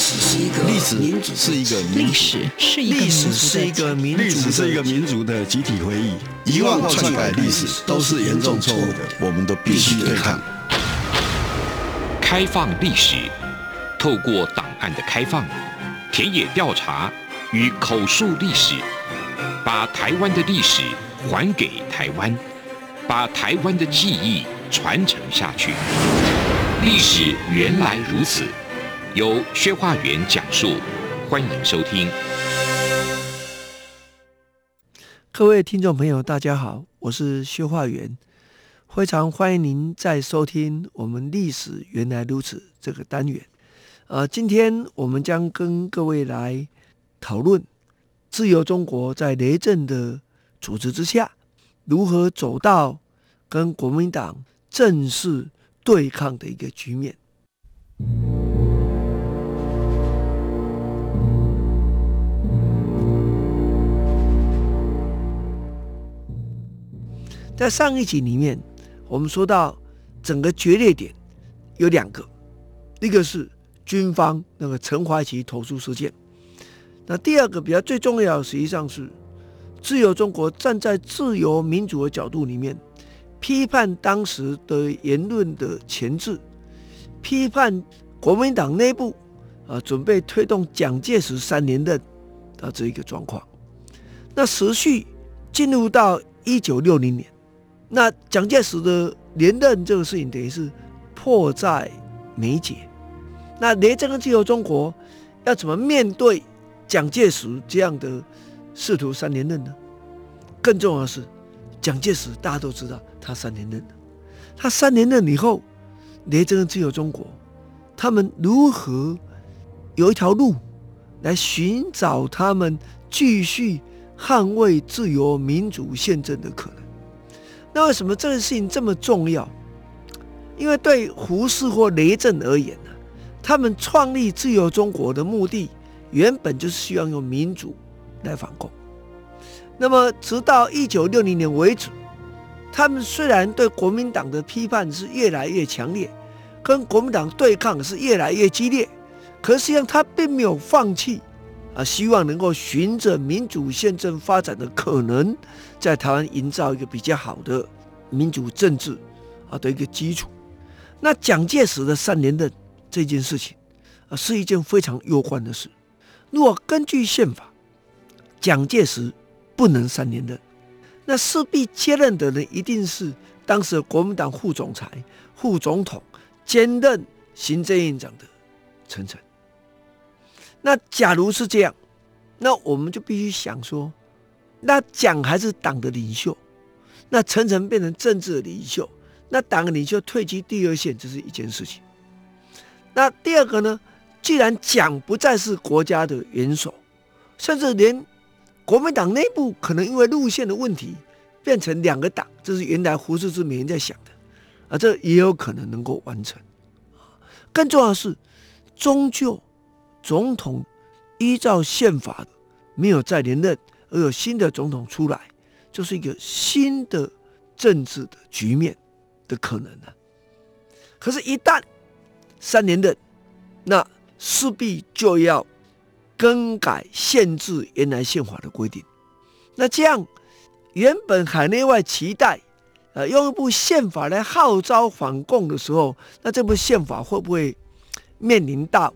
史是一个历史民主是一个历史是一个历史是一个民历史是一个民族的集体回忆，遗忘或篡改历史都是严重错误的，我们都必须对抗。开放历史，透过档案的开放、田野调查与口述历史，把台湾的历史还给台湾，把台湾的记忆传承下去。历史原来如此。由薛化元讲述，欢迎收听。各位听众朋友，大家好，我是薛化元，非常欢迎您再收听我们《历史原来如此》这个单元。呃，今天我们将跟各位来讨论自由中国在雷震的组织之下，如何走到跟国民党正式对抗的一个局面。在上一集里面，我们说到整个决裂点有两个，一个是军方那个陈怀奇投书事件，那第二个比较最重要的，实际上是自由中国站在自由民主的角度里面，批判当时的言论的钳制，批判国民党内部啊准备推动蒋介石三连任啊这一个状况，那持续进入到一九六零年。那蒋介石的连任这个事情等于是迫在眉睫。那雷震跟自由中国要怎么面对蒋介石这样的试图三连任呢？更重要的是，蒋介石大家都知道他三连任，他三连任以后，雷震跟自由中国他们如何有一条路来寻找他们继续捍卫自由民主宪政的可能？那为什么这个事情这么重要？因为对胡适或雷震而言呢，他们创立自由中国的目的，原本就是希望用民主来反共。那么，直到一九六零年为止，他们虽然对国民党的批判是越来越强烈，跟国民党对抗是越来越激烈，可实际上他并没有放弃。啊，希望能够循着民主宪政发展的可能，在台湾营造一个比较好的民主政治啊的一个基础。那蒋介石的三连任这件事情啊，是一件非常攸关的事。如果根据宪法，蒋介石不能三连任，那势必接任的人一定是当时的国民党副总裁、副总统兼任行政院长的陈诚。那假如是这样，那我们就必须想说，那蒋还是党的领袖，那陈诚变成政治的领袖，那党的领袖退居第二线，这是一件事情。那第二个呢？既然蒋不再是国家的元首，甚至连国民党内部可能因为路线的问题变成两个党，这是原来胡适之每天在想的，啊，这也有可能能够完成。更重要的是，终究。总统依照宪法没有再连任，而有新的总统出来，就是一个新的政治的局面的可能呢。可是，一旦三连任，那势必就要更改限制原来宪法的规定。那这样，原本海内外期待呃用一部宪法来号召反共的时候，那这部宪法会不会面临到？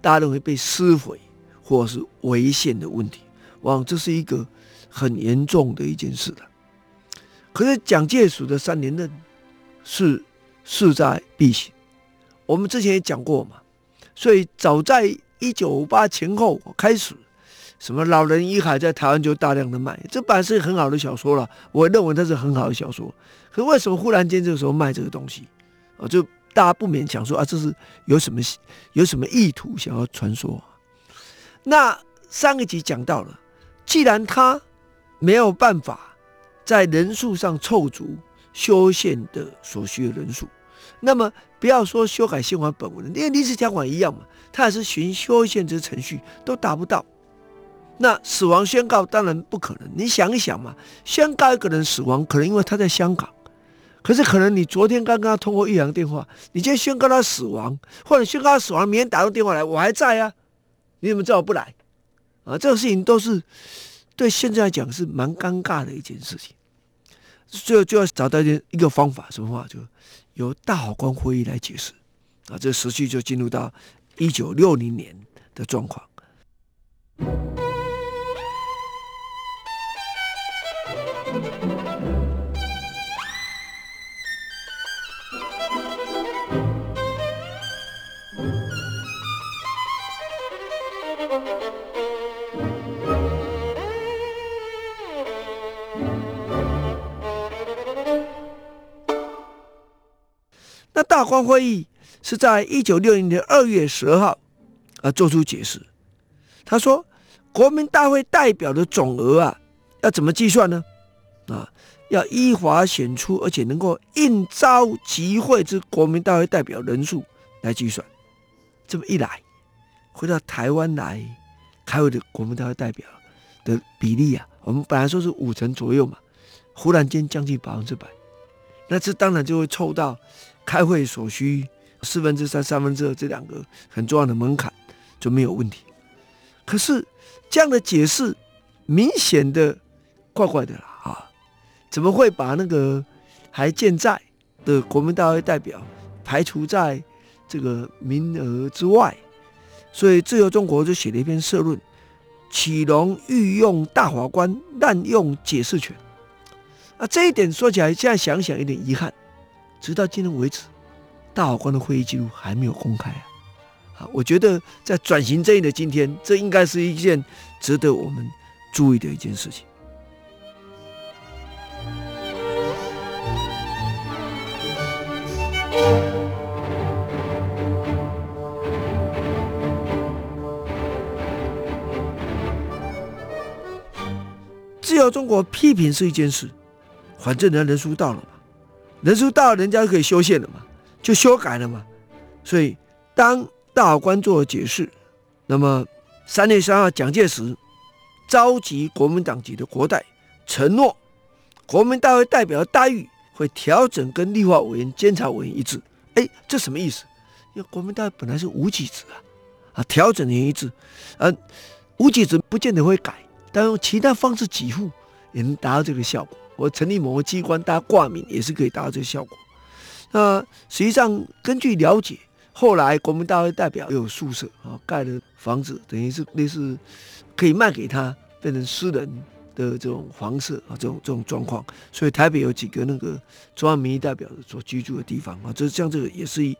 大家认为被撕毁或是违宪的问题，哇，这是一个很严重的一件事了。可是蒋介石的三连任是势在必行，我们之前也讲过嘛，所以早在一九五八前后开始，什么《老人与海》在台湾就大量的卖，这本来是很好的小说了，我认为它是很好的小说。可为什么忽然间这个时候卖这个东西啊？就大家不免想说啊，这是有什么有什么意图想要传说？那上一集讲到了，既然他没有办法在人数上凑足修宪的所需的人数，那么不要说修改宪法本文，连临时条款一样嘛，他也是循修宪之程序都达不到。那死亡宣告当然不可能。你想一想嘛，宣告一个人死亡，可能因为他在香港。可是可能你昨天刚刚通过越洋电话，你今天宣告他死亡，或者宣告他死亡，明天打个电话来，我还在啊，你怎么知道我不来？啊，这个事情都是对现在来讲是蛮尴尬的一件事情。最后就要找到一一个方法，什么话？就由大法官会议来解释。啊，这时序就进入到一九六零年的状况。大法官会议是在一九六零年二月十二号啊做出解释。他说，国民大会代表的总额啊，要怎么计算呢？啊，要依法选出，而且能够应召集会之国民大会代表人数来计算。这么一来，回到台湾来开会的国民大会代表的比例啊，我们本来说是五成左右嘛，忽然间将近百分之百，那这当然就会凑到。开会所需四分之三、三分之二这两个很重要的门槛就没有问题。可是这样的解释明显的怪怪的了啊！怎么会把那个还健在的国民大会代表排除在这个名额之外？所以自由中国就写了一篇社论：岂容御用大法官滥用解释权？啊，这一点说起来，现在想想有点遗憾。直到今天为止，大法官的会议记录还没有公开啊！啊，我觉得在转型正义的今天，这应该是一件值得我们注意的一件事情。自由中国批评是一件事，反正人家人数到了嘛。人数到了，人家就可以修宪了嘛，就修改了嘛。所以，当大法官做了解释，那么三月三号蒋介石召集国民党籍的国代，承诺国民大会代表的待遇会调整跟立法委员、监察委员一致。哎，这什么意思？因为国民大会本来是无给职啊，啊，调整也一致，呃、啊，无给职不见得会改，但用其他方式给付也能达到这个效果。我成立某个机关，大家挂名也是可以达到这个效果。那实际上根据了解，后来国民大会代表有宿舍啊，盖的房子等于是类似可以卖给他，变成私人的这种房舍啊，这种这种状况。所以台北有几个那个中央民意代表所居住的地方啊，这像这个也是一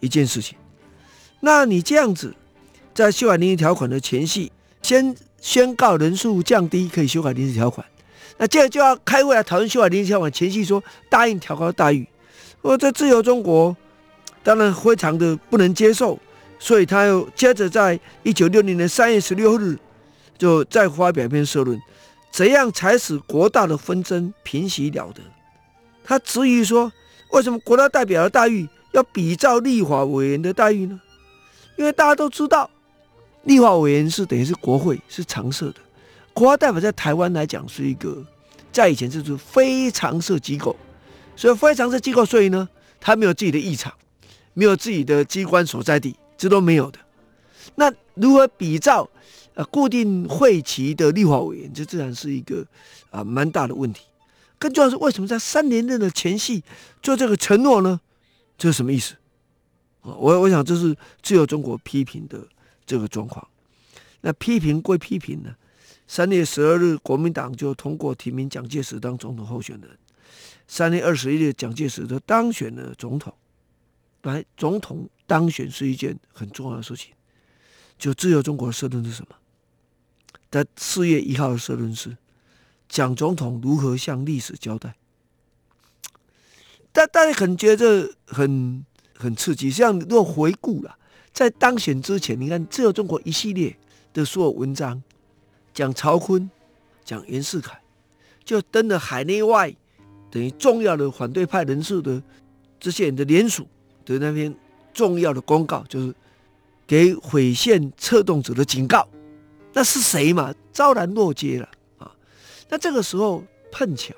一件事情。那你这样子在修改临时条款的前夕，先宣告人数降低，可以修改临时条款。那接着就要开会来讨论修改临时条款，前夕说答应调高待遇，我在自由中国当然非常的不能接受，所以他又接着在一九六零年三月十六日就再发表一篇社论，怎样才使国大的纷争平息了得？他质疑说，为什么国大代表的待遇要比照立法委员的待遇呢？因为大家都知道，立法委员是等于是国会是常设的。国家代表在台湾来讲是一个，在以前就是非常设机构，所以非常设机构，所以呢，他没有自己的议场，没有自己的机关所在地，这都没有的。那如何比照呃固定会期的立法委员，这自然是一个啊蛮大的问题。更重要是，为什么在三连任的前夕做这个承诺呢？这是什么意思？我我想这是自由中国批评的这个状况。那批评归批评呢？三月十二日，国民党就通过提名蒋介石当总统候选人。三月二十一日，蒋介石就当选了总统。来，总统当选是一件很重要的事情。就自由中国的社论是什么？在四月一号的社论是：蒋总统如何向历史交代？但大家可能觉得很很刺激。像，如果回顾了，在当选之前，你看自由中国一系列的所有文章。讲曹锟，讲袁世凯，就登了海内外等于重要的反对派人士的这些人的联署的那篇重要的公告，就是给毁线策动者的警告。那是谁嘛？昭然若揭了啊！那这个时候碰巧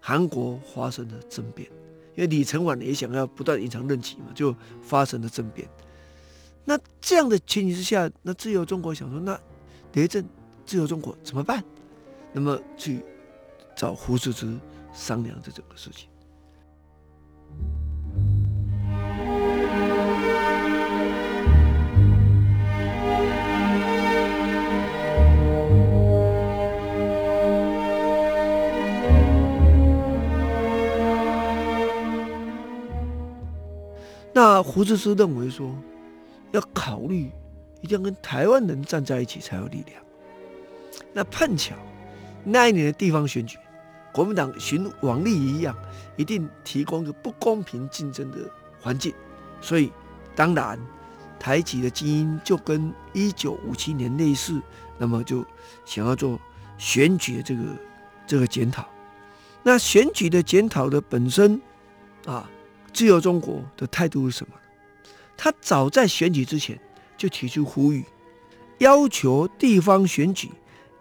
韩国发生了政变，因为李承晚也想要不断延长任期嘛，就发生了政变。那这样的情形之下，那自由中国想说，那雷震自由中国怎么办？那么去找胡适之商量这整个事情。那胡适之认为说，要考虑，一定要跟台湾人站在一起才有力量。那碰巧那一年的地方选举，国民党循往例一样，一定提供一个不公平竞争的环境，所以当然台籍的精英就跟一九五七年类似，那么就想要做选举的这个这个检讨。那选举的检讨的本身啊。自由中国的态度是什么？他早在选举之前就提出呼吁，要求地方选举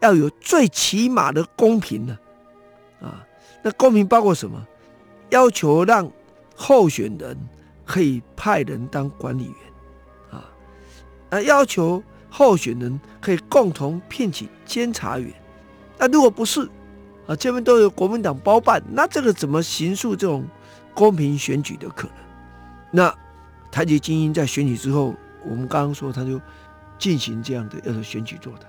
要有最起码的公平呢。啊，那公平包括什么？要求让候选人可以派人当管理员，啊，啊，要求候选人可以共同聘请监察员。那如果不是，啊，这边都由国民党包办，那这个怎么行诉这种？公平选举的可能，那台籍精英在选举之后，我们刚刚说他就进行这样的要做选举做的。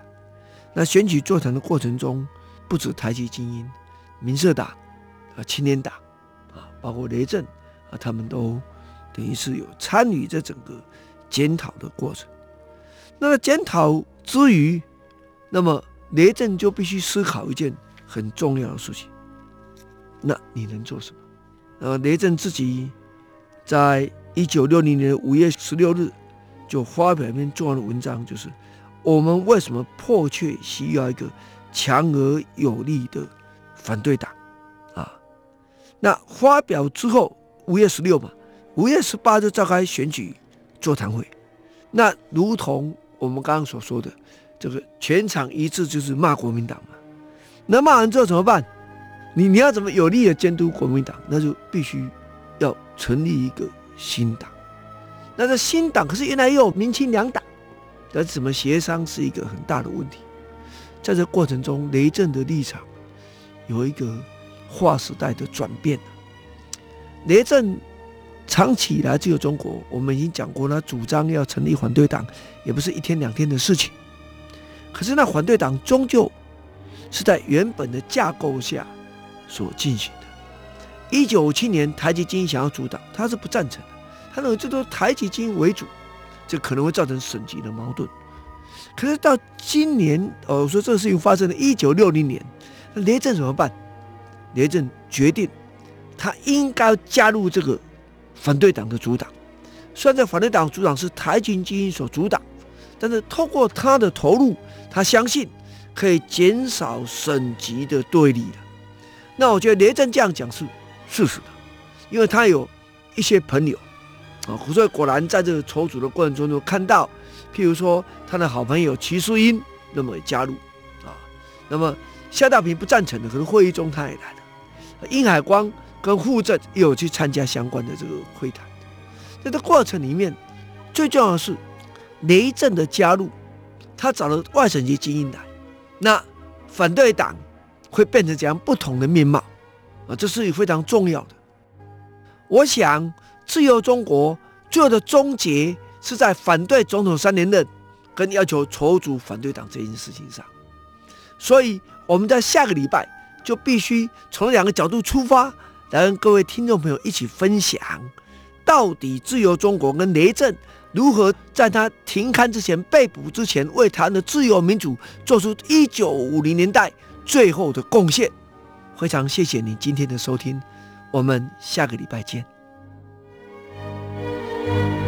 那选举座谈的过程中，不止台籍精英、民社党啊、青年党啊，包括雷震啊，他们都等于是有参与这整个检讨的过程。那检讨之余，那么雷震就必须思考一件很重要的事情：那你能做什么？呃，雷震自己在一九六零年五月十六日就发表一篇重要的文章，就是我们为什么迫切需要一个强而有力的反对党啊？那发表之后，五月十六嘛，五月十八就召开选举座谈会。那如同我们刚刚所说的，这个全场一致就是骂国民党嘛。那骂完之后怎么办？你你要怎么有力的监督国民党？那就必须要成立一个新党。那这新党可是原来有民清两党，那怎么协商是一个很大的问题。在这过程中，雷震的立场有一个划时代的转变。雷震长期以来自由中国，我们已经讲过，他主张要成立反对党，也不是一天两天的事情。可是那反对党终究是在原本的架构下。所进行的。一九五七年，台籍精英想要组党，他是不赞成的。他认为这都是台籍精英为主，这可能会造成省级的矛盾。可是到今年，哦，我说这个事情发生了一九六零年，那雷震怎么办？雷震决定，他应该加入这个反对党的主党。虽然这反对党主党是台军精英所主导，但是透过他的投入，他相信可以减少省级的对立的。那我觉得雷震这样讲是事实的，因为他有一些朋友啊，所以果然在这个筹组的过程中，就看到，譬如说他的好朋友齐淑英那么也加入啊，那么夏道平不赞成的，可是会议中他也来了，殷海光跟傅政也有去参加相关的这个会谈，在这过程里面，最重要的是雷震的加入，他找了外省籍精英来，那反对党。会变成怎样不同的面貌啊？这是非常重要的。我想，自由中国最后的终结是在反对总统三连任跟要求筹组反对党这件事情上。所以，我们在下个礼拜就必须从两个角度出发，来跟各位听众朋友一起分享，到底自由中国跟雷震如何在他停刊之前、被捕之前，为台湾的自由民主做出一九五零年代。最后的贡献，非常谢谢你今天的收听，我们下个礼拜见。thank you